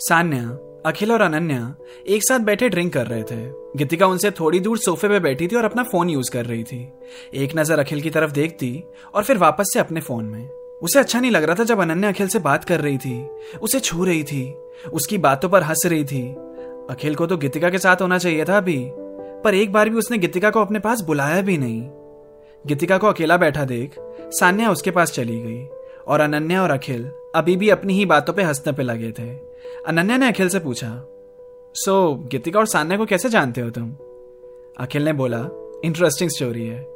सान्या, अखिल और अनन्या एक साथ बैठे ड्रिंक कर रहे थे। गीतिका उनसे थोड़ी दूर सोफे पे बैठी थी और अपना फ़ोन यूज़ कर रही थी। एक नज़र अखिल की तरफ़ देखती और फिर वापस से अपने फ़ोन में। उसे अच्छा नहीं लग रहा था जब अनन्या अखिल से बात कर रही थी। उसे छू रही थी। उसकी बातों पर हंस रही थी। अखिल को तो गीतिका के साथ होना चाहिए था अभी, पर एक बार भी उसने गीतिका को अपने पास बुलाया भी नहीं। गीतिका को अकेला बैठा देख सान्या उसके पास चली गई और अनन्या और अखिल अभी भी अपनी ही बातों पे हंसने पे लगे थे। अनन्या ने अखिल से पूछा सो so, गीतिका और सान्या को कैसे जानते हो तुम? अखिल ने बोला इंटरेस्टिंग स्टोरी है।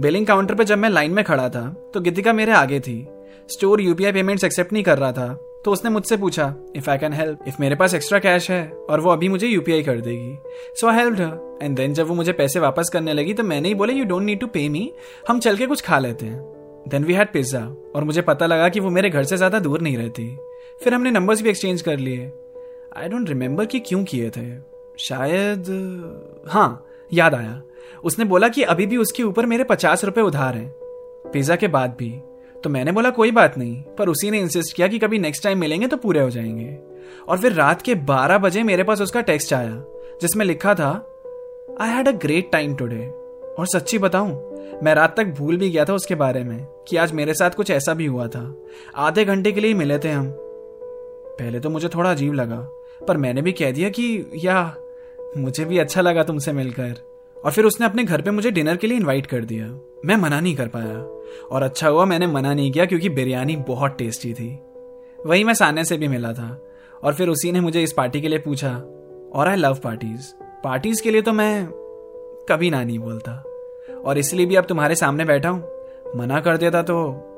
बिलिंग काउंटर पे जब मैं लाइन में खड़ा था तो गीतिका मेरे आगे थी। स्टोर यूपीआई पेमेंट्स एक्सेप्ट नहीं कर रहा था तो उसने मुझसे पूछा if I can help if मेरे पास एक्स्ट्रा कैश है और वो अभी मुझे यूपीआई कर देगी। So I help and then जब वो मुझे पैसे वापस करने लगी तो मैंने ही बोले यू डोंट नीड टू पे मी हम चल के कुछ खा लेते हैं। देन वी हैड पिज्जा और मुझे पता लगा कि वो मेरे घर से ज़्यादा दूर नहीं रहती। फिर हमने नंबर्स भी एक्सचेंज कर लिए। आई डोंट रिमेम्बर कि क्यों किए थे। शायद हाँ याद आया। उसने बोला कि अभी भी उसके ऊपर मेरे पचास रुपये उधार हैं। पिज्जा के बाद भी। तो मैंने बोला, कोई बात नहीं। पर उसी ने इंसिस्ट किया कि कभी नेक्स्ट टाइम मिलेंगे तो पूरे हो जाएँगे। और फिर रात के बारह बजे मेरे पास उसका टेक्स्ट आया, जिसमें लिखा था I had a great time today और सच्ची बताऊँ, मैं रात तक भूल भी गया था उसके बारे में कि आज मेरे साथ कुछ ऐसा भी हुआ था। आधे घंटे के लिए मिले थे हम। पहले तो मुझे थोड़ा अजीब लगा, पर मैंने भी कह दिया कि, या, मुझे भी अच्छा लगा तुमसे मिलकर। और फिर उसने अपने घर पे मुझे डिनर के लिए इनवाइट कर दिया। मैं मना नहीं कर पाया। और अच्छा हुआ मैंने मना नहीं किया क्योंकि बिरयानी बहुत टेस्टी थी। वही मैं सान्या से भी मिला था। और फिर उसी ने मुझे इस पार्टी के लिए पूछा, और आई लव पार्टीज़ पार्टीज़ के लिए तो मैं कभी ना नहीं बोलता। और इसलिए भी अब तुम्हारे सामने बैठा हूँ। मना कर देता तो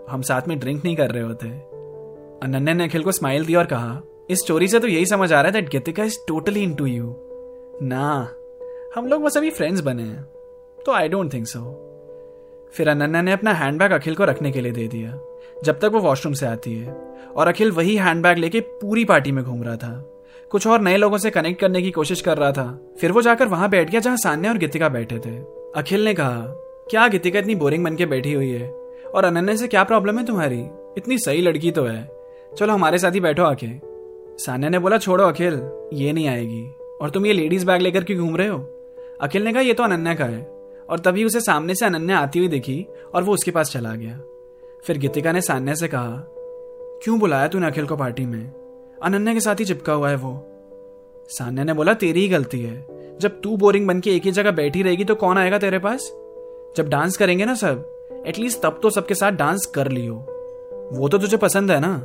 हम साथ में ड्रिंक नहीं कर रहे होते। अनन्या ने अखिल को स्माइल दिया और कहा, इस स्टोरी से तो यही समझ आ रहा है that Geetika is totally into you ना, हम लोग बस अभी फ्रेंड्स बने हैं तो आई डोंट थिंक सो फिर अनन्या ने अपना हैंडबैग अखिल को रखने के लिए दे दिया, जब तक वो वॉशरूम से आती है। और अखिल वही हैंडबैग लेके पूरी पार्टी में घूम रहा था। कुछ और नए लोगों से कनेक्ट करने की कोशिश कर रहा था। फिर वो जाकर वहाँ बैठ गया जहाँ सान्या और गीतिका बैठे थे। अखिल ने कहा, क्या गीतिका इतनी बोरिंग बन के बैठी हुई है? और अनन्या से क्या प्रॉब्लम है तुम्हारी? इतनी सही लड़की तो है। चलो हमारे साथ ही बैठो आके। सान्या ने बोला, छोड़ो अखिल, ये नहीं आएगी। और तुम ये लेडीज़ बैग लेकर क्यों घूम रहे हो? अखिल ने कहा, ये तो अनन्या का है। और तभी उसे सामने से अनन्या आती हुई दिखी और वो उसके पास चला गया। फिर गीतिका ने सान्या से कहा, क्यों बुलाया तूने अखिल को पार्टी में? अनन्या के साथ ही चिपका हुआ है वो। सान्या ने बोला, तेरी ही गलती है। जब तू बोरिंग बन के एक ही जगह बैठी रहेगी तो कौन आएगा तेरे पास? जब डांस करेंगे ना सब एटलीस्ट तब तो सबके साथ डांस कर लियो। वो तो तुझे पसंद है ना?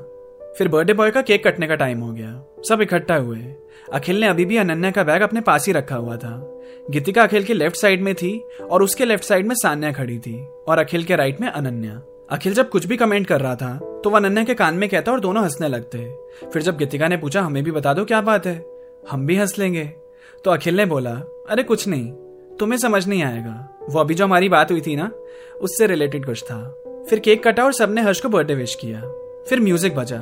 फिर बर्थडे बॉय का केक कटने का टाइम हो गया। सब इकट्ठा हुए। अखिल ने अभी भी अनन्या का बैग अपने पास ही रखा हुआ था। गीतिका अखिल के लेफ़्ट साइड में थी और उसके लेफ़्ट साइड में सान्या खड़ी थी और अखिल के राइट में अनन्या। अखिल जब कुछ भी कमेंट कर रहा था तो वह अनन्या के कान में कहता और दोनों हंसने लगते। फिर जब गीतिका ने पूछा, हमें भी बता दो क्या बात है? हम भी हंस लेंगे। तो अखिल ने बोला, अरे कुछ नहीं, तुम्हें समझ नहीं आएगा। वो अभी जो हमारी बात हुई थी ना, उससे रिलेटेड कुछ था। फिर केक कटा और सबने हर्ष को बर्थडे विश किया। फिर म्यूज़िक बजा।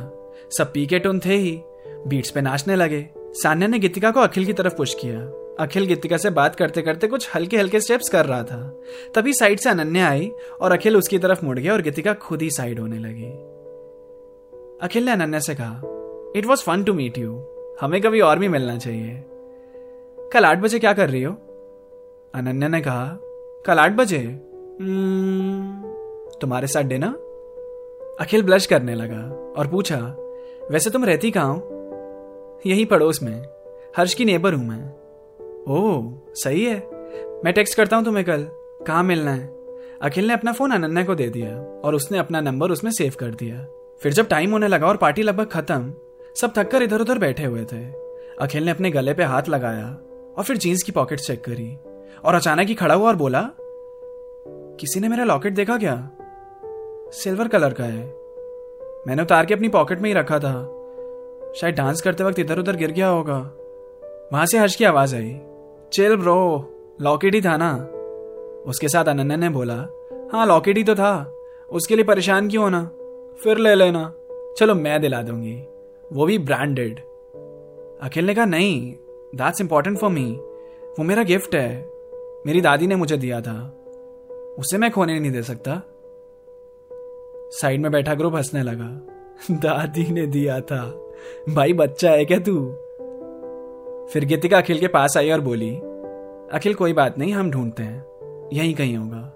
सब पी के टून थे ही। बीट्स पे नाचने लगे। सान्या ने गीतिका को अखिल की तरफ़ पुश किया। अखिल गीतिका से बात करते करते कुछ हल्के हल्के स्टेप्स कर रहा था। तभी साइड से अनन्या आई और अखिल उसकी तरफ़ मुड़ गया और गीतिका खुद ही साइड होने लगी। अखिल ने अनन्या से कहा it was fun to meet you हमें कभी और भी मिलना चाहिए। कल आठ बजे क्या कर रही हो? अनन्या ने कहा कल आठ बजे। Hmm, तुम्हारे साथ डिनर अखिल ब्लश करने लगा और पूछा वैसे तुम रहती कहा यही पड़ोस में। हर्ष की नेबर हूँ मैं। ओह, सही है। मैं टेक्स्ट करता हूँ तुम्हें कल। कहाँ मिलना है? अखिल ने अपना फ़ोन अनन्या को दे दिया और उसने अपना नंबर उसमें सेव कर दिया। फिर जब टाइम होने लगा और पार्टी लगभग खत्म, सब थककर इधर उधर बैठे हुए थे। अखिल ने अपने गले पे हाथ लगाया और फिर जीन्स की पॉकेट चेक करी और अचानक ही खड़ा हुआ और बोला, किसी ने मेरा लॉकेट देखा क्या? सिल्वर कलर का है। मैंने उतार के अपनी पॉकेट में ही रखा था। शायद डांस करते वक्त इधर उधर गिर गया होगा। वहाँ से हर्ष की आवाज़ आई। चिल ब्रो, लॉकेट ही था ना? उसके साथ अनन्या ने बोला हाँ लॉकेट ही तो था। उसके लिए परेशान क्यों होना? फिर ले लेना। चलो, मैं दिला दूँगी। वो भी ब्रांडेड अखिल ने कहा, नहीं दैट्स इंपॉर्टेंट फॉर मी वो मेरा गिफ्ट है। मेरी दादी ने मुझे दिया था। उसे मैं खोने नहीं दे सकता. साइड में बैठा ग्रुप हंसने लगा, दादी ने दिया था। भाई, बच्चा है क्या तू? फिर गीतिका अखिल के पास आई और बोली, अखिल, कोई बात नहीं, हम ढूंढते हैं। यहीं कहीं होगा।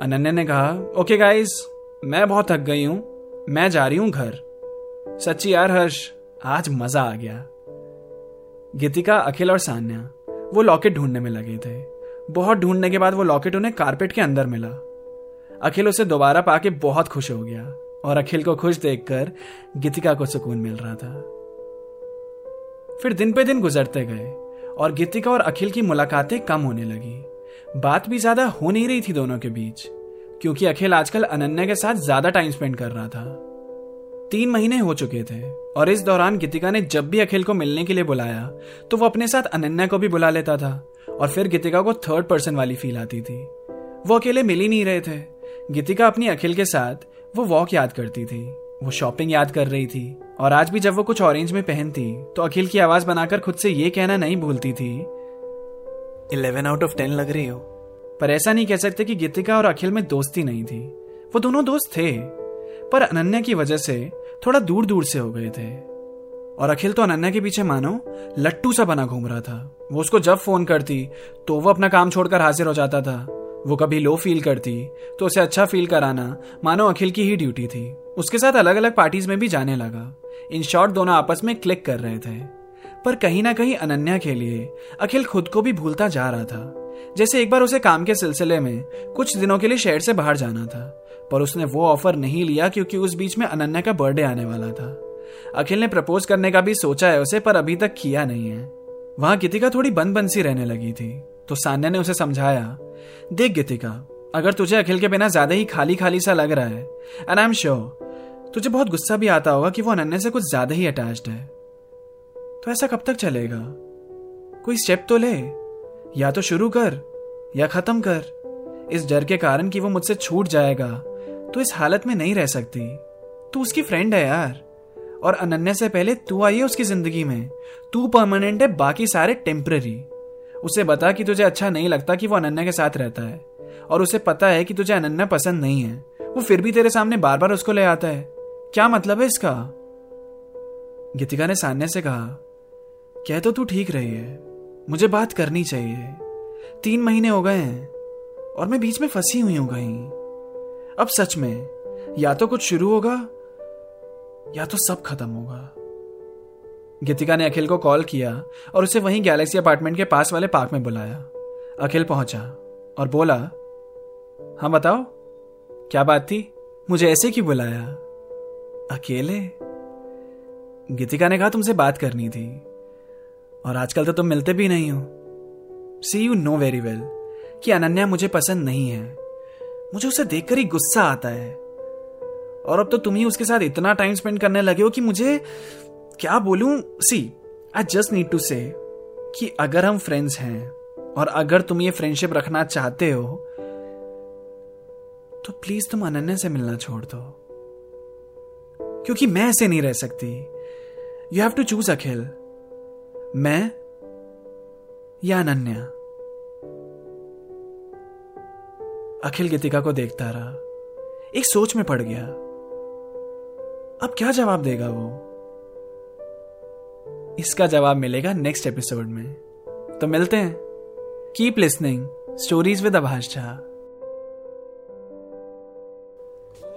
अनन्या ने कहा, ओके गाइस, मैं बहुत थक गई हूँ। मैं जा रही हूँ घर। सच्ची यार हर्ष, आज मज़ा आ गया। गीतिका, अखिल और सान्या, वो लॉकेट ढूँढने में लगे थे। बहुत ढूँढने के बाद वो लॉकेट उन्हें कारपेट के अंदर मिला। अखिल उसे दोबारा पाके बहुत खुश हो गया और अखिल को खुश देखकर गीतिका को सुकून मिल रहा था। फिर दिन पे दिन गुजरते गए और गीतिका और अखिल की मुलाकातें कम होने लगी। बात भी ज़्यादा हो नहीं रही थी दोनों के बीच, क्योंकि अखिल आजकल अनन्या के साथ ज़्यादा टाइम स्पेंड कर रहा था। तीन महीने हो चुके थे और इस दौरान गीतिका ने जब भी अखिल को मिलने के लिए बुलाया तो वो अपने साथ अनन्या को भी बुला लेता था और फिर गीतिका को थर्ड पर्सन वाली फील आती थी। वो अकेले मिल ही नहीं रहे थे। गीतिका अपनी अखिल के साथ वो वॉक याद करती थी, वो शॉपिंग याद कर रही थी और आज भी जब वो कुछ ऑरेंज में पहनती तो अखिल की आवाज़ बनाकर खुद से ये कहना नहीं भूलती थी। इलेवन आउट ऑफ़ टेन लग रही हो। पर ऐसा नहीं कह सकते कि गीतिका और अखिल में दोस्ती नहीं थी। वो दोनों दोस्त थे पर अनन्या की वजह से थोड़ा दूर दूर से हो गए थे। और अखिल तो अनन्या के पीछे मानो लट्टू सा बना घूम रहा था। वो उसको जब फ़ोन करती तो वो अपना काम छोड़कर हाजिर हो जाता था। वो कभी लो फील करती तो उसे अच्छा फील कराना मानो अखिल की ही ड्यूटी थी। उसके साथ अलग अलग पार्टीज़ में भी जाने लगा। इन शॉर्ट दोनों आपस में क्लिक कर रहे थे। पर कहीं ना कहीं अनन्या के लिए, अखिल खुद को भी भूलता जा रहा था। जैसे एक बार उसे काम के सिलसिले में कुछ दिनों के लिए शहर से बाहर जाना था। पर उसने वो ऑफ़र नहीं लिया क्योंकि उस बीच में अनन्या का बर्थडे आने वाला था। अखिल ने प्रपोज करने का भी सोचा है उसे, पर अभी तक किया नहीं है। वहाँ गीतिका थोड़ी बंद बंद सी रहने लगी थी। तो सान्या ने उसे समझाया, देख गीतिका, अगर तुझे अखिल के बिना ज़्यादा ही खाली खाली सा लग रहा है एंड आई एम श्योर तुझे बहुत गुस्सा भी आता होगा कि वो अनन्या से कुछ ज़्यादा ही अटैच्ड है। तो ऐसा कब तक चलेगा? कोई स्टेप तो ले, या तो शुरू कर, या खत्म कर। इस डर के कारण कि वो मुझसे छूट जाएगा तो इस हालत में नहीं रह सकती। तू उसकी फ्रेंड है यार, और अनन्या से पहले तू आई है उसकी ज़िंदगी में। तू परमानेंट है, बाकी सारे टेम्पररी उसे बता कि तुझे अच्छा नहीं लगता कि वो अनन्या के साथ रहता है। और उसे पता है कि तुझे अनन्या पसंद नहीं है। वो फिर भी तेरे सामने बार बार उसको ले आता है। क्या मतलब है इसका? गीतिका ने सान्या से कहा, कह तो तू ठीक रही है, मुझे बात करनी चाहिए। तीन महीने हो गए हैं, और मैं बीच में फंसी हुई हूँ कहीं। अब सच में, या तो कुछ शुरू होगा, या तो सब खत्म होगा। गीतिका ने अखिल को कॉल किया और उसे वहीं गैलेक्सी अपार्टमेंट के पास वाले पार्क में बुलाया। अखिल पहुँचा और बोला हाँ बताओ, क्या बात थी? मुझे ऐसे क्यों बुलाया? अकेले? गीतिका ने कहा, तुमसे बात करनी थी। और आजकल तो तुम मिलते भी नहीं हो। See you know very well कि अनन्या मुझे पसंद नहीं है। मुझे उसे देखकर ही गुस्सा आता है। और अब तो तुम ही उसके साथ इतना टाइम स्पेंड करने लगे हो कि मुझे, क्या बोलूँ? See I just need to say कि अगर हम फ्रेंड्स हैं और अगर तुम ये फ्रेंडशिप रखना चाहते हो तो प्लीज़ तुम अनन्या से मिलना छोड़ दो। क्योंकि मैं ऐसे नहीं रह सकती। You have to choose Akhil मैं या अनन्या। अखिल गीतिका को देखता रहा। एक सोच में पड़ गया। अब क्या जवाब देगा वो? इसका जवाब मिलेगा नेक्स्ट एपिसोड में। तो मिलते हैं। Keep listening stories with Abhash Jha